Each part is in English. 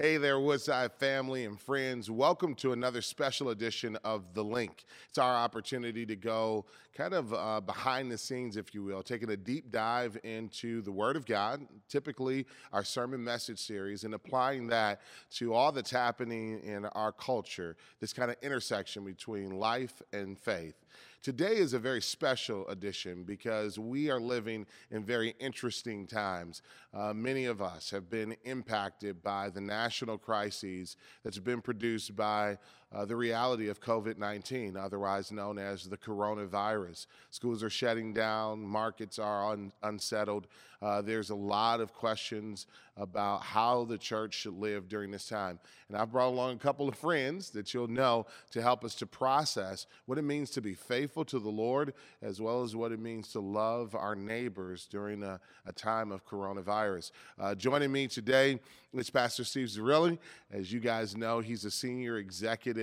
Hey there, Woodside family and friends. Welcome to another special edition of The Link. It's our opportunity to go kind of uh, behind the scenes, if you will, taking a deep dive into the Word of God, typically our sermon message series, and applying that to all that's happening in our culture, this kind of intersection between life and faith. Today is a very special edition because we are living in very interesting times. Uh, many of us have been impacted by the national crises that's been produced by uh, the reality of COVID 19, otherwise known as the coronavirus. Schools are shutting down, markets are un- unsettled. Uh, there's a lot of questions about how the church should live during this time. And I've brought along a couple of friends that you'll know to help us to process what it means to be faithful to the Lord, as well as what it means to love our neighbors during a, a time of coronavirus. Uh, joining me today is Pastor Steve Zarilli. As you guys know, he's a senior executive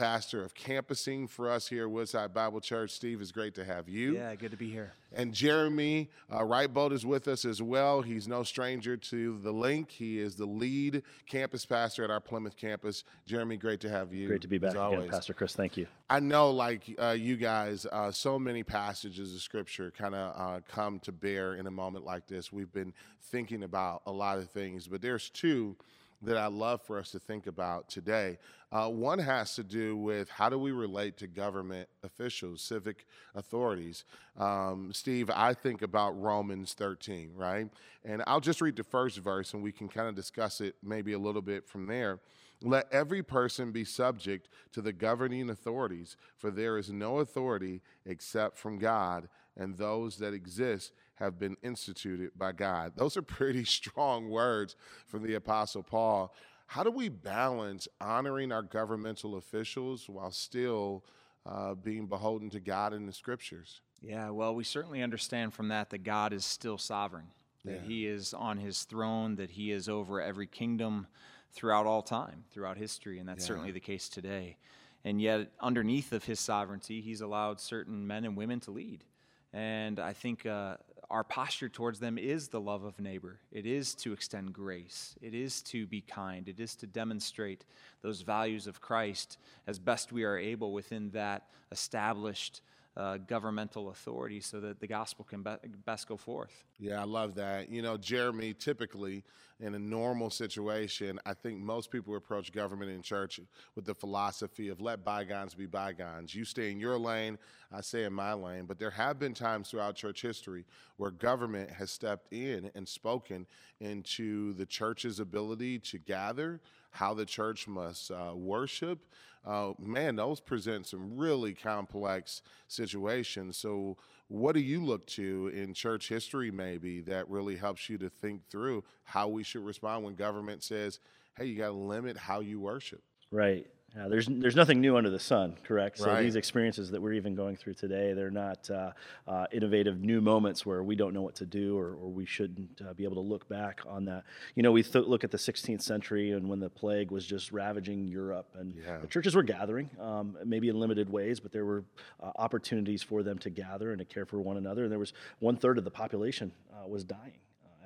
pastor of campusing for us here at Woodside Bible Church. Steve, it's great to have you. Yeah, good to be here. And Jeremy uh, Writebol is with us as well. He's no stranger to the link. He is the lead campus pastor at our Plymouth campus. Jeremy, great to have you. Great to be back again, Pastor Chris. Thank you. I know, like uh, you guys, uh, so many passages of scripture kind of uh, come to bear in a moment like this. We've been thinking about a lot of things, but there's two that I love for us to think about today. Uh, one has to do with how do we relate to government officials, civic authorities. Um, Steve, I think about Romans 13, right? And I'll just read the first verse and we can kind of discuss it maybe a little bit from there. Let every person be subject to the governing authorities, for there is no authority except from God, and those that exist have been instituted by God. Those are pretty strong words from the Apostle Paul. How do we balance honoring our governmental officials while still uh, being beholden to God in the scriptures? Yeah, well, we certainly understand from that that God is still sovereign, that yeah. He is on His throne, that He is over every kingdom throughout all time, throughout history, and that's yeah. certainly the case today. And yet, underneath of His sovereignty, He's allowed certain men and women to lead. And I think uh, our posture towards them is the love of neighbor. It is to extend grace. It is to be kind. It is to demonstrate those values of Christ as best we are able within that established uh, governmental authority so that the gospel can be- best go forth. Yeah, I love that. You know, Jeremy, typically in a normal situation, I think most people approach government and church with the philosophy of let bygones be bygones. You stay in your lane, I stay in my lane. But there have been times throughout church history where government has stepped in and spoken into the church's ability to gather, how the church must uh, worship uh, man, those present some really complex situations. So, what do you look to in church history, maybe, that really helps you to think through how we should respond when government says, hey, you got to limit how you worship? Right. Uh, there's there's nothing new under the sun, correct? So right. these experiences that we're even going through today, they're not uh, uh, innovative new moments where we don't know what to do or, or we shouldn't uh, be able to look back on that. You know, we th- look at the 16th century and when the plague was just ravaging Europe, and yeah. the churches were gathering, um, maybe in limited ways, but there were uh, opportunities for them to gather and to care for one another. And there was one third of the population uh, was dying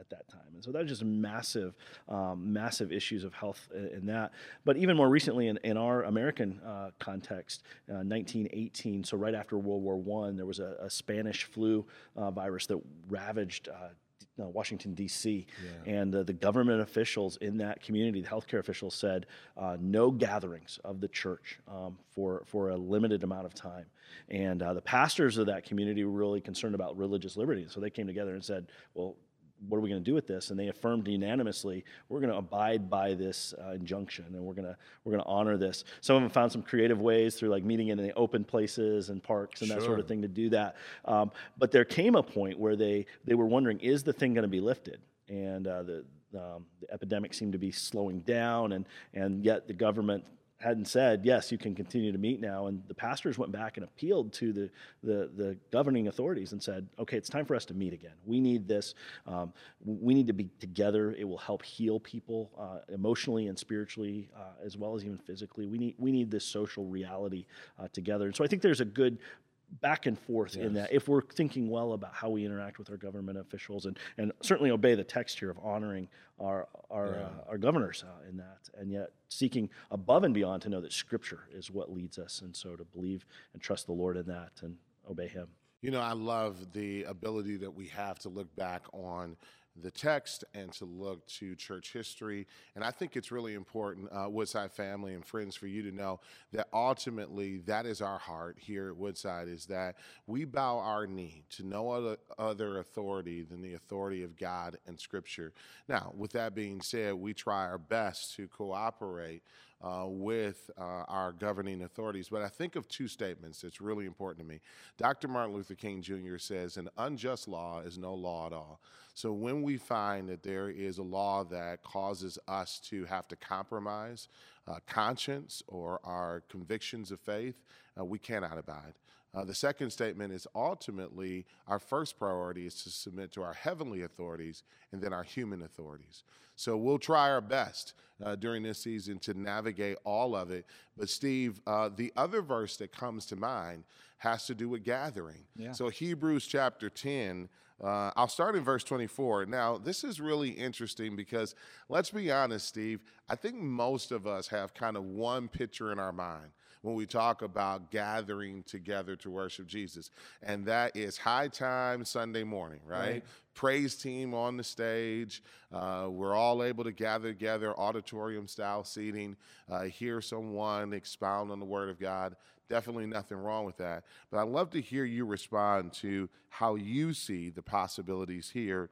at that time. And so that was just massive, um, massive issues of health in, that. But even more recently, in, in our American uh, context, uh, 1918, so right after World War One, there was a, a Spanish flu uh, virus that ravaged. Uh, uh Washington D.C. Yeah. and uh, the government officials in that community, the healthcare officials said, uh, no gatherings of the church um, for for a limited amount of time. And uh, the pastors of that community were really concerned about religious liberty, so they came together and said, well, what are we going to do with this? And they affirmed unanimously, we're going to abide by this uh, injunction, and we're going to we're going to honor this. Some of them found some creative ways through like meeting in the open places and parks and sure. that sort of thing to do that. Um, but there came a point where they they were wondering, is the thing going to be lifted? And uh, the um, the epidemic seemed to be slowing down, and and yet the government hadn't said, yes, you can continue to meet now. And the pastors went back and appealed to the, the, the governing authorities and said, okay, it's time for us to meet again. We need this. Um, we need to be together. It will help heal people uh, emotionally and spiritually, uh, as well as even physically. We need, we need this social reality uh, together. And so I think there's a good back and forth yes. in that if we're thinking well about how we interact with our government officials and, and certainly obey the text here of honoring our our, yeah. uh, our governors uh, in that and yet seeking above and beyond to know that scripture is what leads us and so to believe and trust the lord in that and obey him you know i love the ability that we have to look back on the text and to look to church history. And I think it's really important, uh, Woodside family and friends, for you to know that ultimately that is our heart here at Woodside is that we bow our knee to no other, other authority than the authority of God and Scripture. Now, with that being said, we try our best to cooperate uh, with uh, our governing authorities. But I think of two statements that's really important to me. Dr. Martin Luther King Jr. says, An unjust law is no law at all. So when we find that there is a law that causes us to have to compromise uh, conscience or our convictions of faith, uh, we cannot abide. Uh, the second statement is ultimately our first priority is to submit to our heavenly authorities and then our human authorities. So we'll try our best uh, during this season to navigate all of it. But, Steve, uh, the other verse that comes to mind has to do with gathering. Yeah. So, Hebrews chapter 10. Uh, I'll start in verse 24. Now, this is really interesting because let's be honest, Steve. I think most of us have kind of one picture in our mind when we talk about gathering together to worship Jesus. And that is high time Sunday morning, right? right. Praise team on the stage. Uh, we're all able to gather together, auditorium style seating, uh, hear someone expound on the Word of God. Definitely nothing wrong with that. But I'd love to hear you respond to how you see the possibilities here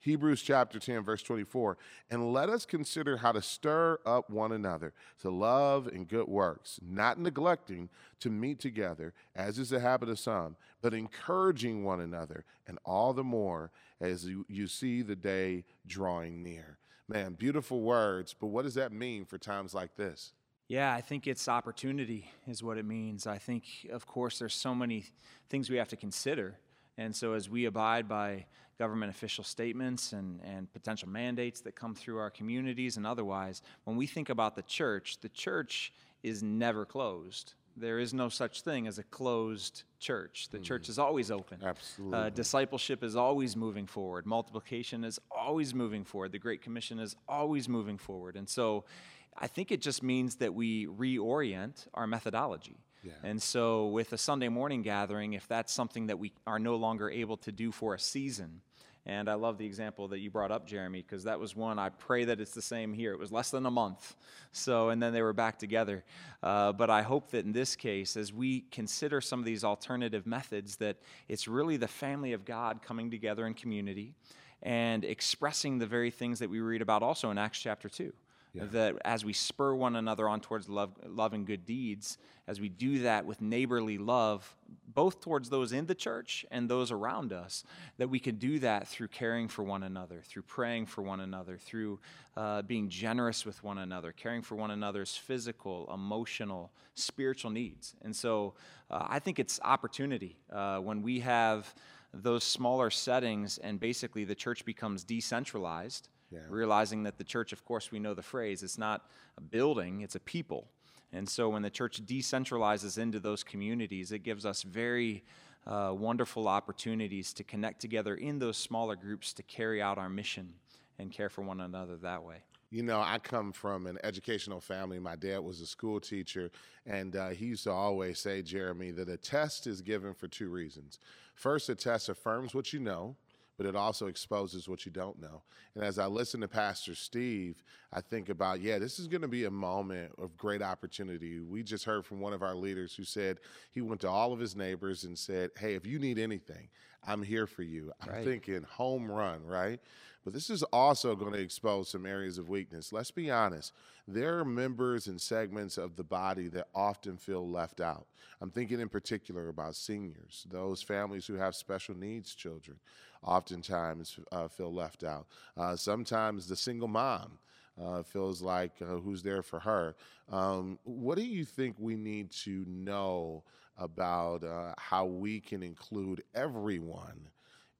Hebrews chapter 10, verse 24. And let us consider how to stir up one another to love and good works, not neglecting to meet together, as is the habit of some, but encouraging one another, and all the more as you, you see the day drawing near. Man, beautiful words, but what does that mean for times like this? Yeah, I think it's opportunity, is what it means. I think, of course, there's so many things we have to consider. And so, as we abide by government official statements and, and potential mandates that come through our communities and otherwise, when we think about the church, the church is never closed. There is no such thing as a closed church. The mm. church is always open. Absolutely. Uh, discipleship is always moving forward. Multiplication is always moving forward. The Great Commission is always moving forward. And so I think it just means that we reorient our methodology. And so, with a Sunday morning gathering, if that's something that we are no longer able to do for a season, and I love the example that you brought up, Jeremy, because that was one. I pray that it's the same here. It was less than a month. So, and then they were back together. Uh, but I hope that in this case, as we consider some of these alternative methods, that it's really the family of God coming together in community and expressing the very things that we read about also in Acts chapter 2 yeah. that as we spur one another on towards love, love and good deeds, as we do that with neighborly love, both towards those in the church and those around us, that we can do that through caring for one another, through praying for one another, through uh, being generous with one another, caring for one another's physical, emotional, spiritual needs. And so uh, I think it's opportunity uh, when we have those smaller settings and basically the church becomes decentralized yeah. realizing that the church, of course, we know the phrase, it's not a building, it's a people. And so when the church decentralizes into those communities, it gives us very uh, wonderful opportunities to connect together in those smaller groups to carry out our mission and care for one another that way. You know, I come from an educational family. My dad was a school teacher, and uh, he used to always say, Jeremy, that a test is given for two reasons. First, a test affirms what you know, but it also exposes what you don't know. And as I listen to Pastor Steve, I think about, yeah, this is going to be a moment of great opportunity. We just heard from one of our leaders who said he went to all of his neighbors and said, hey, if you need anything, I'm here for you. I'm right. thinking home run, right? But this is also going to expose some areas of weakness. Let's be honest. There are members and segments of the body that often feel left out. I'm thinking in particular about seniors, those families who have special needs children, oftentimes uh, feel left out. Uh, sometimes the single mom. Uh, feels like uh, who's there for her. Um, what do you think we need to know about uh, how we can include everyone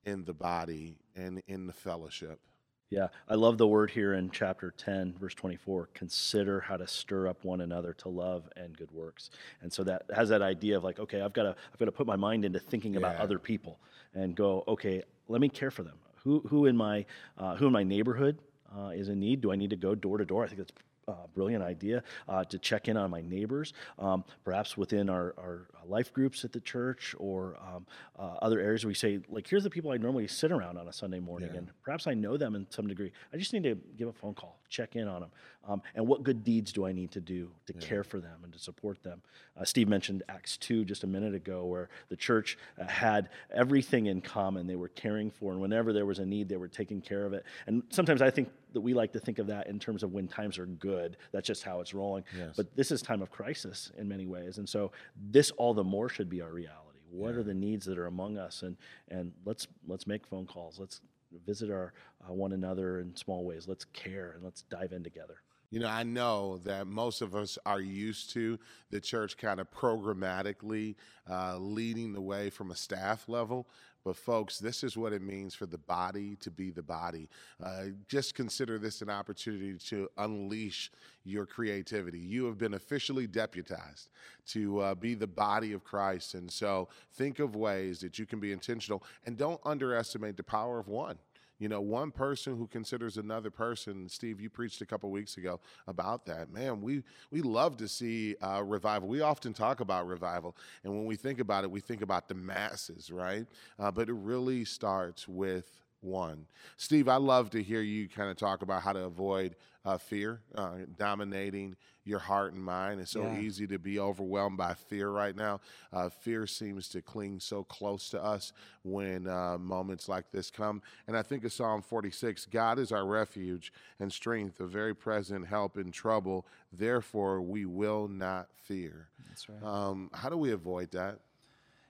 in the body and in the fellowship? Yeah, I love the word here in chapter 10, verse 24 consider how to stir up one another to love and good works. And so that has that idea of like, okay, I've got to, I've got to put my mind into thinking yeah. about other people and go, okay, let me care for them. Who, who in my, uh, who in my neighborhood uh, is in need? Do I need to go door to door? I think that's uh, brilliant idea uh, to check in on my neighbors, um, perhaps within our, our life groups at the church or um, uh, other areas where we say, like, here's the people I normally sit around on a Sunday morning, yeah. and perhaps I know them in some degree. I just need to give a phone call, check in on them. Um, and what good deeds do I need to do to yeah. care for them and to support them? Uh, Steve mentioned Acts 2 just a minute ago, where the church uh, had everything in common. They were caring for, and whenever there was a need, they were taking care of it. And sometimes I think that we like to think of that in terms of when times are good. That's just how it's rolling. Yes. But this is time of crisis in many ways. And so this all the more should be our reality. What yeah. are the needs that are among us? And, and let's, let's make phone calls. Let's visit our uh, one another in small ways. Let's care and let's dive in together. You know, I know that most of us are used to the church kind of programmatically uh, leading the way from a staff level. But, folks, this is what it means for the body to be the body. Uh, just consider this an opportunity to unleash your creativity. You have been officially deputized to uh, be the body of Christ. And so, think of ways that you can be intentional and don't underestimate the power of one you know one person who considers another person steve you preached a couple weeks ago about that. Man we we love to see uh, revival. We often talk about revival and when we think about it we think about the masses right? Uh, but it really starts with one. Steve, I love to hear you kind of talk about how to avoid uh, fear uh, dominating your heart and mind. It's so yeah. easy to be overwhelmed by fear right now. Uh, fear seems to cling so close to us when uh, moments like this come. And I think of Psalm 46 God is our refuge and strength, a very present help in trouble. Therefore, we will not fear. That's right. Um, how do we avoid that?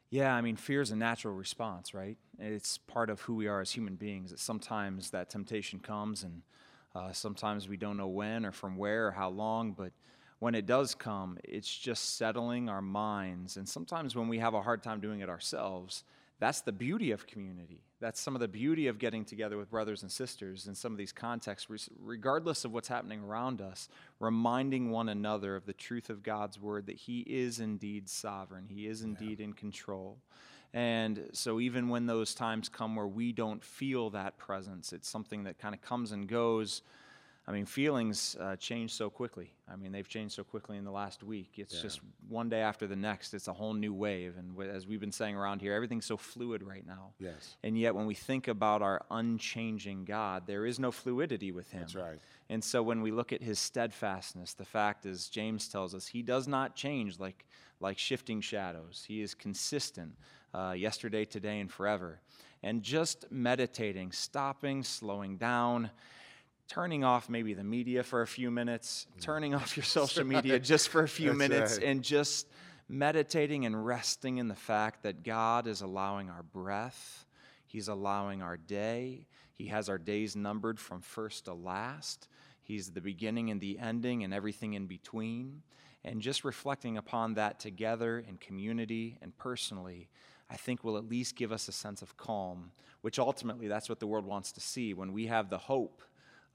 Yeah, I mean, fear is a natural response, right? It's part of who we are as human beings. That sometimes that temptation comes, and uh, sometimes we don't know when or from where or how long, but when it does come, it's just settling our minds. And sometimes when we have a hard time doing it ourselves, that's the beauty of community. That's some of the beauty of getting together with brothers and sisters in some of these contexts, regardless of what's happening around us, reminding one another of the truth of God's word that He is indeed sovereign, He is indeed yeah. in control. And so, even when those times come where we don't feel that presence, it's something that kind of comes and goes I mean, feelings uh, change so quickly. I mean, they've changed so quickly in the last week. It's yeah. just one day after the next, it's a whole new wave. And w- as we've been saying around here, everything's so fluid right now. Yes. And yet, when we think about our unchanging God, there is no fluidity with Him. That's right. And so, when we look at His steadfastness, the fact is, James tells us, He does not change like, like shifting shadows. He is consistent uh, yesterday, today, and forever. And just meditating, stopping, slowing down, turning off maybe the media for a few minutes, mm. turning off your social media just for a few That's minutes, right. and just meditating and resting in the fact that God is allowing our breath, He's allowing our day, He has our days numbered from first to last. He's the beginning and the ending and everything in between. And just reflecting upon that together in community and personally, I think will at least give us a sense of calm, which ultimately that's what the world wants to see when we have the hope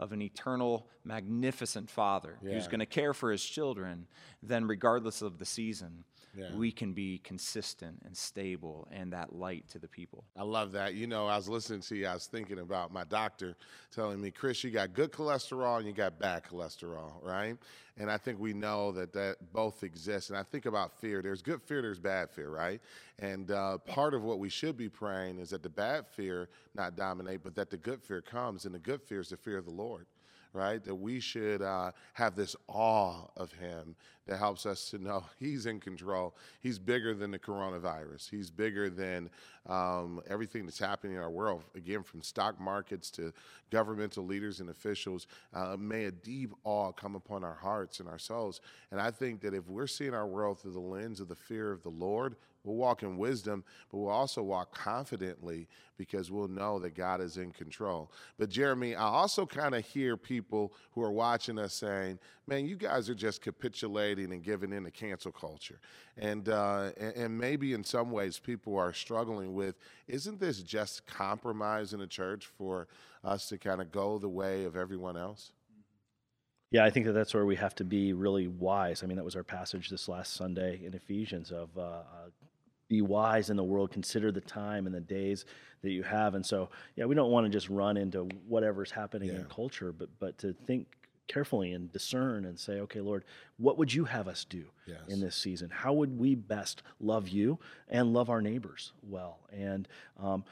of an eternal, magnificent Father yeah. who's going to care for his children, then regardless of the season, yeah. we can be consistent and stable and that light to the people. I love that. You know, I was listening to you, I was thinking about my doctor telling me, Chris, you got good cholesterol and you got bad cholesterol, right? And I think we know that that both exist. And I think about fear. There's good fear, there's bad fear, right? And uh, part of what we should be praying is that the bad fear not dominate, but that the good fear comes. And the good fear is the fear of the Lord right? That we should uh, have this awe of him that helps us to know he's in control. He's bigger than the coronavirus. He's bigger than um, everything that's happening in our world. Again, from stock markets to governmental leaders and officials, uh, may a deep awe come upon our hearts and our souls. And I think that if we're seeing our world through the lens of the fear of the Lord, We'll walk in wisdom, but we'll also walk confidently because we'll know that God is in control. But Jeremy, I also kind of hear people who are watching us saying, "Man, you guys are just capitulating and giving in to cancel culture," and uh, and maybe in some ways people are struggling with, "Isn't this just compromise in the church for us to kind of go the way of everyone else?" Yeah, I think that that's where we have to be really wise. I mean, that was our passage this last Sunday in Ephesians of uh, uh, be wise in the world, consider the time and the days that you have. And so, yeah, we don't want to just run into whatever's happening yeah. in culture, but but to think carefully and discern and say, okay, Lord, what would you have us do yes. in this season? How would we best love you and love our neighbors well? And um,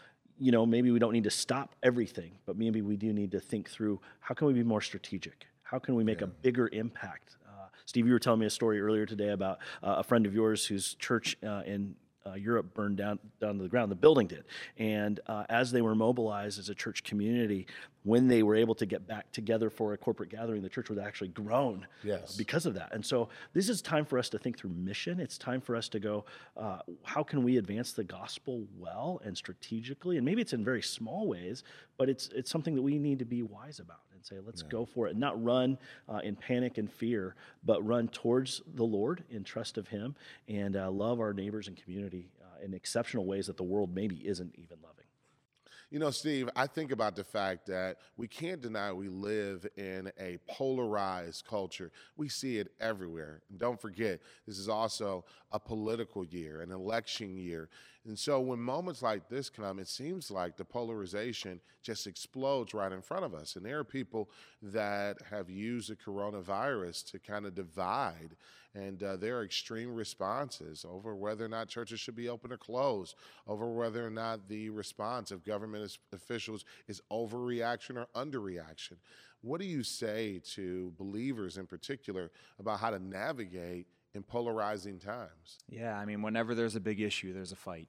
you know, maybe we don't need to stop everything, but maybe we do need to think through how can we be more strategic how can we make yeah. a bigger impact? Uh, Steve, you were telling me a story earlier today about uh, a friend of yours whose church uh, in uh, Europe burned down down to the ground. The building did, and uh, as they were mobilized as a church community, when they were able to get back together for a corporate gathering, the church was actually grown yes. because of that. And so this is time for us to think through mission. It's time for us to go, uh, how can we advance the gospel well and strategically? And maybe it's in very small ways, but it's it's something that we need to be wise about and say, let's yeah. go for it. Not run uh, in panic and fear, but run towards the Lord in trust of Him and uh, love our neighbors and community uh, in exceptional ways that the world maybe isn't even loving. You know, Steve, I think about the fact that we can't deny we live in a polarized culture. We see it everywhere. And don't forget, this is also a political year, an election year. And so when moments like this come, it seems like the polarization just explodes right in front of us. And there are people that have used the coronavirus to kind of divide and uh, there are extreme responses over whether or not churches should be open or closed, over whether or not the response of government officials is overreaction or underreaction. What do you say to believers in particular about how to navigate in polarizing times? Yeah, I mean, whenever there's a big issue, there's a fight.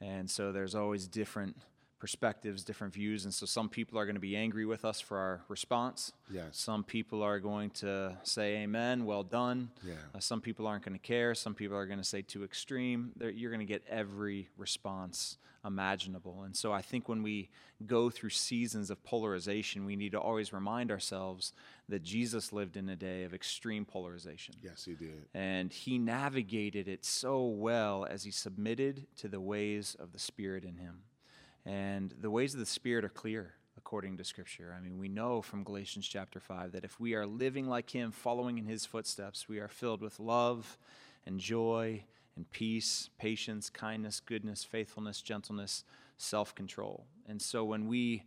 And so there's always different perspectives, different views. And so some people are going to be angry with us for our response. Yes. Some people are going to say, Amen, well done. Yeah. Uh, some people aren't going to care. Some people are going to say, too extreme. They're, you're going to get every response imaginable. And so I think when we go through seasons of polarization, we need to always remind ourselves that Jesus lived in a day of extreme polarization. Yes, he did. And he navigated it so well as he submitted to the ways of the Spirit in him. And the ways of the Spirit are clear according to Scripture. I mean, we know from Galatians chapter 5 that if we are living like Him, following in His footsteps, we are filled with love and joy and peace, patience, kindness, goodness, faithfulness, gentleness, self control. And so when we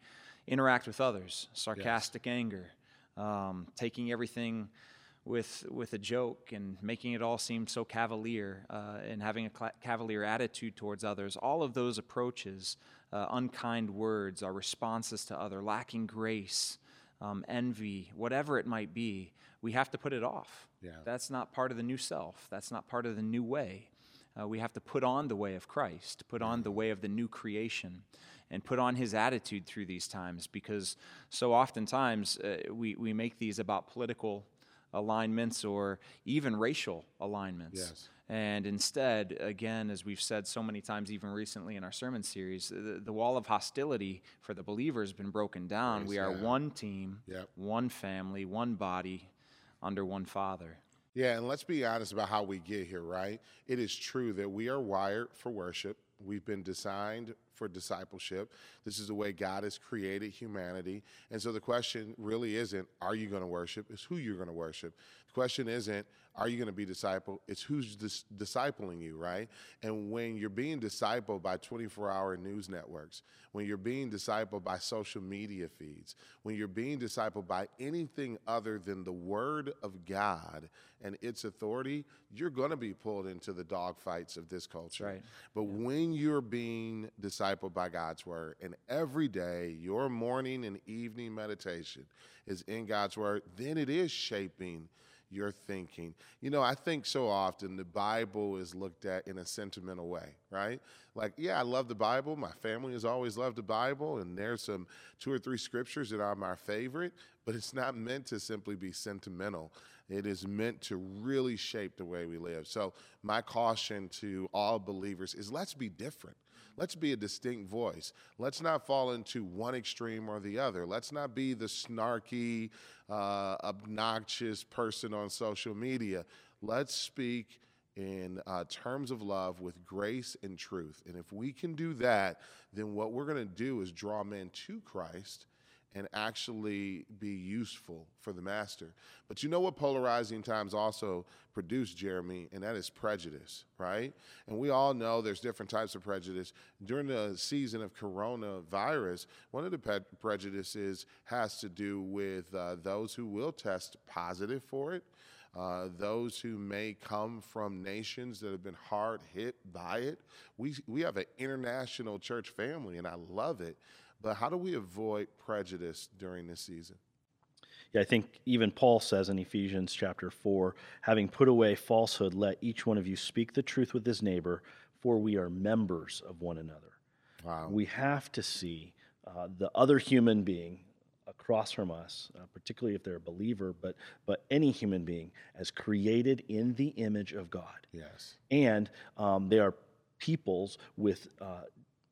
interact with others, sarcastic yes. anger, um, taking everything with with a joke and making it all seem so cavalier uh, and having a cavalier attitude towards others. All of those approaches, uh, unkind words, our responses to other, lacking grace, um, envy, whatever it might be, we have to put it off. Yeah. That's not part of the new self. That's not part of the new way. Uh, we have to put on the way of Christ, put on the way of the new creation, and put on his attitude through these times because so oftentimes uh, we, we make these about political alignments or even racial alignments. Yes. And instead, again, as we've said so many times, even recently in our sermon series, the, the wall of hostility for the believer has been broken down. We are one team, yep. one family, one body under one Father. Yeah, and let's be honest about how we get here, right? It is true that we are wired for worship. We've been designed for discipleship. This is the way God has created humanity. And so the question really isn't, are you going to worship? It's who you're going to worship. The question isn't, are you going to be disciple? It's who's dis- discipling you, right? And when you're being discipled by 24 hour news networks, when you're being discipled by social media feeds, when you're being discipled by anything other than the Word of God and its authority, you're going to be pulled into the dogfights of this culture. Right. But yeah. when you're being discipled by God's Word, and every day your morning and evening meditation is in God's Word, then it is shaping your thinking. You know, I think so often the Bible is looked at in a sentimental way, right? Like, yeah, I love the Bible. My family has always loved the Bible, and there's some two or three scriptures that are my favorite, but it's not meant to simply be sentimental. It is meant to really shape the way we live. So, my caution to all believers is let's be different. Let's be a distinct voice. Let's not fall into one extreme or the other. Let's not be the snarky, uh, obnoxious person on social media. Let's speak in uh, terms of love with grace and truth. And if we can do that, then what we're going to do is draw men to Christ and actually be useful for the master. But you know what polarizing times also produce, Jeremy, and that is prejudice, right? And we all know there's different types of prejudice. During the season of coronavirus, one of the pe- prejudices has to do with uh, those who will test positive for it. Uh, those who may come from nations that have been hard hit by it. We, we have an international church family, and I love it. But how do we avoid prejudice during this season? Yeah, I think even Paul says in Ephesians chapter 4 having put away falsehood, let each one of you speak the truth with his neighbor, for we are members of one another. Wow. We have to see uh, the other human being across from us, uh, particularly if they're a believer, but, but any human being, as created in the image of God. Yes. And um, they are peoples with. Uh,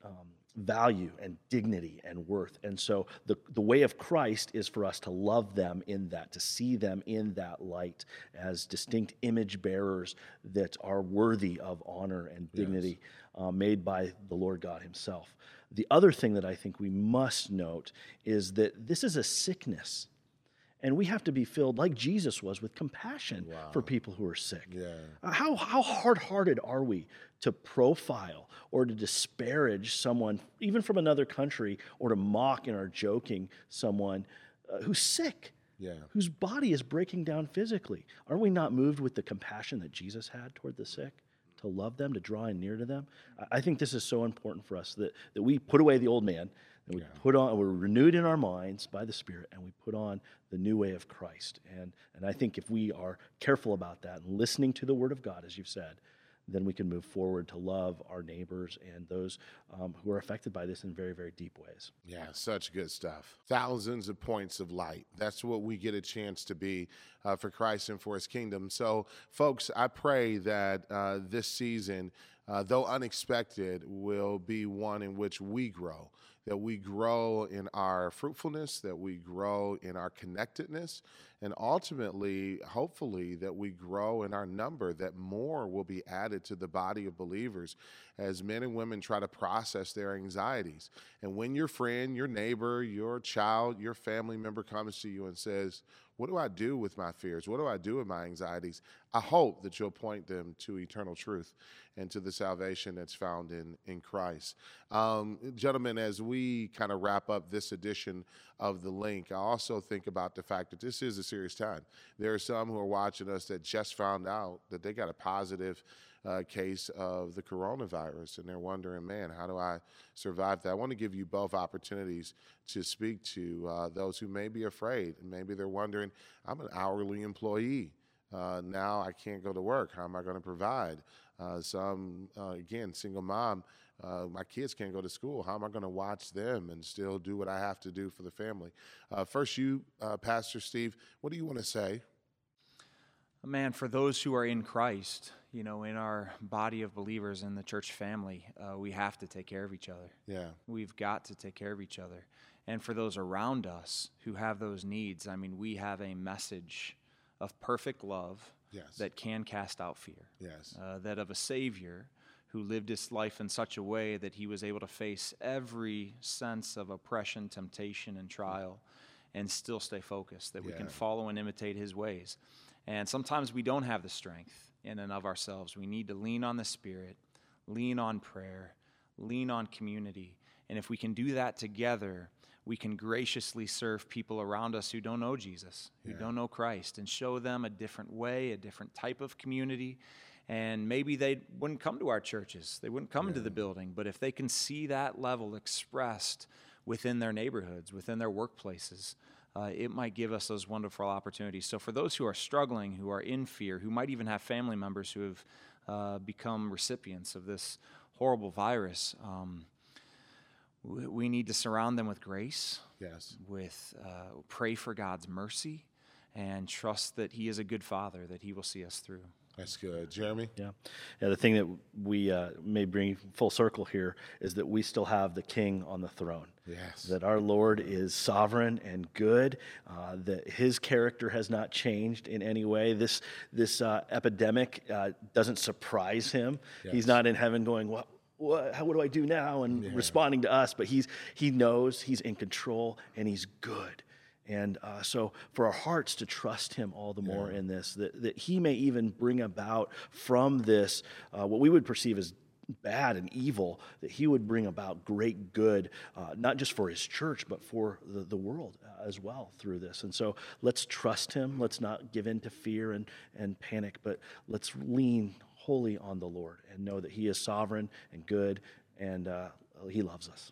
um, value and dignity and worth. And so the, the way of Christ is for us to love them in that, to see them in that light as distinct image bearers that are worthy of honor and dignity yes. uh, made by the Lord God Himself. The other thing that I think we must note is that this is a sickness. And we have to be filled, like Jesus was, with compassion wow. for people who are sick. Yeah. Uh, how, how hard hearted are we to profile or to disparage someone, even from another country, or to mock and are joking someone uh, who's sick? Yeah. Whose body is breaking down physically. Are we not moved with the compassion that Jesus had toward the sick? To love them, to draw in near to them. I think this is so important for us that, that we put away the old man and we yeah. put on we're renewed in our minds by the spirit and we put on the new way of christ and and i think if we are careful about that and listening to the word of god as you've said then we can move forward to love our neighbors and those um, who are affected by this in very, very deep ways. Yeah, such good stuff. Thousands of points of light. That's what we get a chance to be uh, for Christ and for his kingdom. So, folks, I pray that uh, this season, uh, though unexpected, will be one in which we grow that we grow in our fruitfulness, that we grow in our connectedness, and ultimately, hopefully, that we grow in our number, that more will be added to the body of believers as men and women try to process their anxieties. And when your friend, your neighbor, your child, your family member comes to you and says, What do I do with my fears? What do I do with my anxieties? I hope that you'll point them to eternal truth and to the salvation that's found in, in Christ. Um, gentlemen, as we kind of wrap up this edition of The Link, I also think about the fact that this is a serious time. There are some who are watching us that just found out that they got a positive uh, case of the coronavirus, and they're wondering, man, how do I survive that? I want to give you both opportunities to speak to uh, those who may be afraid, and maybe they're wondering, I'm an hourly employee. Uh, now I can't go to work. How am I going to provide? Uh, some, uh, again, single mom, uh, my kids can't go to school. How am I going to watch them and still do what I have to do for the family? Uh, first, you, uh, Pastor Steve, what do you want to say? Man, for those who are in Christ, you know, in our body of believers in the church family, uh, we have to take care of each other. Yeah. We've got to take care of each other. And for those around us who have those needs, I mean, we have a message of perfect love yes. that can cast out fear. Yes. Uh, that of a Savior who lived his life in such a way that he was able to face every sense of oppression, temptation, and trial and still stay focused, that yeah. we can follow and imitate his ways. And sometimes we don't have the strength in and of ourselves. We need to lean on the Spirit, lean on prayer, lean on community. And if we can do that together, we can graciously serve people around us who don't know Jesus, who yeah. don't know Christ, and show them a different way, a different type of community. And maybe they wouldn't come to our churches, they wouldn't come yeah. into the building, but if they can see that level expressed within their neighborhoods, within their workplaces, uh, it might give us those wonderful opportunities. So, for those who are struggling, who are in fear, who might even have family members who have uh, become recipients of this horrible virus, um, we, we need to surround them with grace. Yes. With uh, pray for God's mercy and trust that He is a good Father, that He will see us through. That's good. Jeremy? Yeah. Yeah, the thing that we uh, may bring full circle here is that we still have the king on the throne. Yes. That our Lord is sovereign and good, uh, that his character has not changed in any way. This, this uh, epidemic uh, doesn't surprise him. Yes. He's not in heaven going, what, what, how, what do I do now? And yeah. responding to us, but he's, he knows he's in control and he's good. And uh, so, for our hearts to trust Him all the more yeah. in this, that, that He may even bring about from this uh, what we would perceive as bad and evil, that He would bring about great good, uh, not just for His church, but for the, the world uh, as well through this. And so, let's trust Him. Let's not give in to fear and, and panic, but let's lean wholly on the Lord and know that He is sovereign and good and uh, He loves us.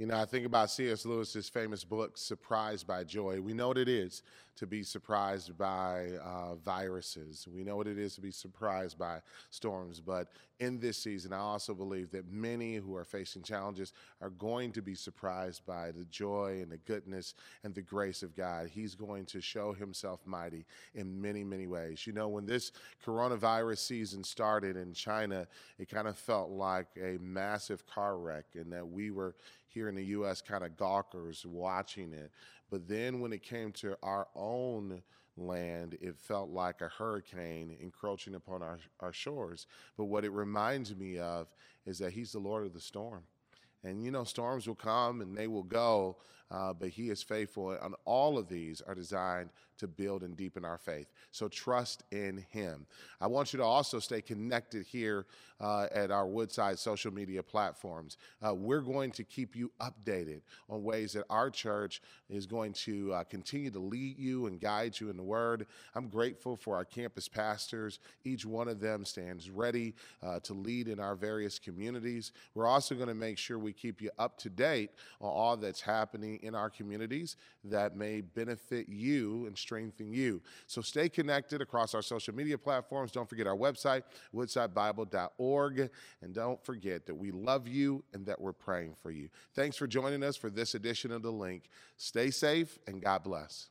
You know, I think about C.S. Lewis's famous book, Surprised by Joy. We know what it is to be surprised by uh, viruses. We know what it is to be surprised by storms. But in this season, I also believe that many who are facing challenges are going to be surprised by the joy and the goodness and the grace of God. He's going to show himself mighty in many, many ways. You know, when this coronavirus season started in China, it kind of felt like a massive car wreck, and that we were here in the U.S. kind of gawkers watching it. But then when it came to our own land, it felt like a hurricane encroaching upon our, our shores. But what it reminds me of is that He's the Lord of the storm. And you know, storms will come and they will go, uh, but He is faithful. And all of these are designed to build and deepen our faith. So trust in Him. I want you to also stay connected here uh, at our Woodside social media platforms. Uh, we're going to keep you updated on ways that our church is going to uh, continue to lead you and guide you in the Word. I'm grateful for our campus pastors. Each one of them stands ready uh, to lead in our various communities. We're also going to make sure we keep you up to date on all that's happening in our communities that may benefit you and strengthen you. So stay connected across our social media platforms. Don't forget our website, woodsidebible.org. And don't forget that we love you and that we're praying for you. Thanks for joining us for this edition of The Link. Stay safe and God bless.